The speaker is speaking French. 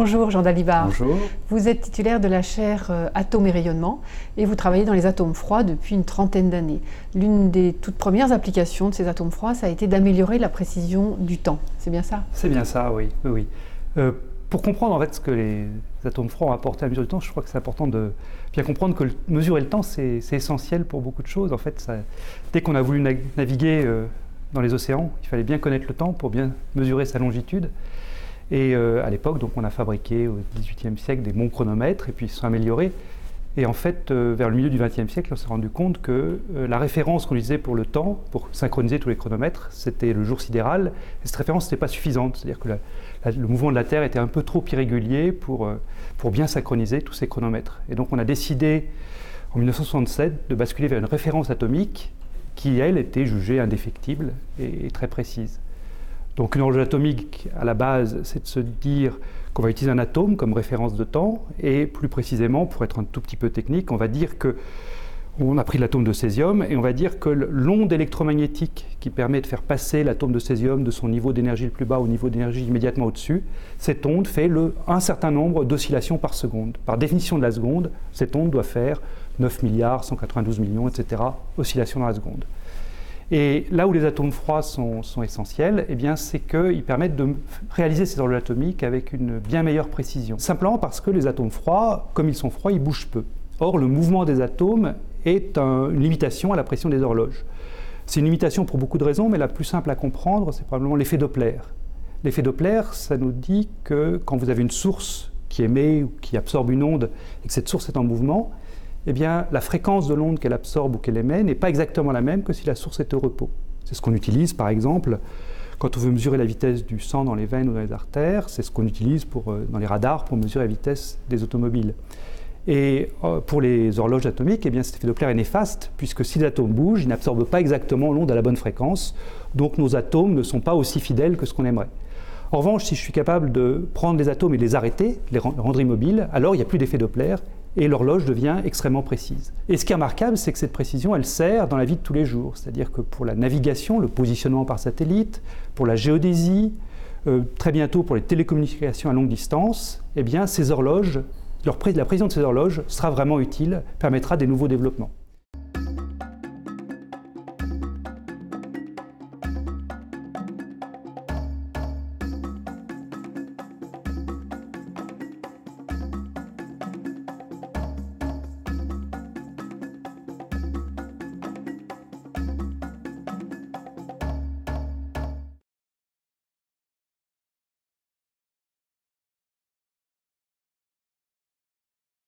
Bonjour Jean Dalibard. Bonjour. Vous êtes titulaire de la chaire euh, Atomes et rayonnement et vous travaillez dans les atomes froids depuis une trentaine d'années. L'une des toutes premières applications de ces atomes froids, ça a été d'améliorer la précision du temps. C'est bien ça? C'est bien ça, oui. oui, oui. Euh, pour comprendre en fait ce que les atomes froids ont apporté à la mesure du temps, je crois que c'est important de bien comprendre que mesurer le temps, c'est essentiel pour beaucoup de choses. En fait, ça, dès qu'on a voulu naviguer euh, dans les océans, il fallait bien connaître le temps pour bien mesurer sa longitude. Et euh, à l'époque, donc, on a fabriqué au XVIIIe siècle des bons chronomètres et puis ils se sont améliorés. Et en fait, euh, vers le milieu du XXe siècle, on s'est rendu compte que euh, la référence qu'on utilisait pour le temps, pour synchroniser tous les chronomètres, c'était le jour sidéral. Et cette référence n'était pas suffisante. C'est-à-dire que le mouvement de la Terre était un peu trop irrégulier pour, pour bien synchroniser tous ces chronomètres. Et donc on a décidé en 1967 de basculer vers une référence atomique qui, elle, était jugée indéfectible et très précise. Donc une horloge atomique, à la base, c'est de se dire qu'on va utiliser un atome comme référence de temps, et plus précisément, pour être un tout petit peu technique, on va dire que on a pris l'atome de césium et on va dire que l'onde électromagnétique qui permet de faire passer l'atome de césium de son niveau d'énergie le plus bas au niveau d'énergie immédiatement au-dessus, cette onde fait un certain nombre d'oscillations par seconde. Par définition de la seconde, cette onde doit faire 9 milliards, 192 millions, etc. oscillations dans la seconde. Et là où les atomes froids sont, essentiels, eh c'est qu'ils permettent de réaliser ces horloges atomiques avec une bien meilleure précision. Simplement parce que les atomes froids, comme ils sont froids, ils bougent peu. Or, le mouvement des atomes est une limitation à la pression des horloges. C'est une limitation pour beaucoup de raisons, mais la plus simple à comprendre, c'est probablement l'effet Doppler. L'effet Doppler, ça nous dit que quand vous avez une source qui émet ou qui absorbe une onde et que cette source est en mouvement, eh bien, la fréquence de l'onde qu'elle absorbe ou qu'elle émet n'est pas exactement la même que si la source est au repos. C'est ce qu'on utilise, par exemple, quand on veut mesurer la vitesse du sang dans les veines ou dans les artères. C'est ce qu'on utilise pour, euh, dans les radars pour mesurer la vitesse des automobiles. Et euh, pour les horloges atomiques, eh bien, cet effet Doppler est néfaste, puisque si l'atome bouge, il n'absorbe pas exactement l'onde à la bonne fréquence, donc nos atomes ne sont pas aussi fidèles que ce qu'on aimerait. En revanche, si je suis capable de prendre les atomes et les arrêter, les rendre immobiles, alors il n'y a plus d'effet Doppler et l'horloge devient extrêmement précise. Et ce qui est remarquable, c'est que cette précision, elle sert dans la vie de tous les jours. C'est-à-dire que pour la navigation, le positionnement par satellite, pour la géodésie, euh, très bientôt pour les télécommunications à longue distance, eh bien, ces horloges, la précision de ces horloges sera vraiment utile, permettra des nouveaux développements.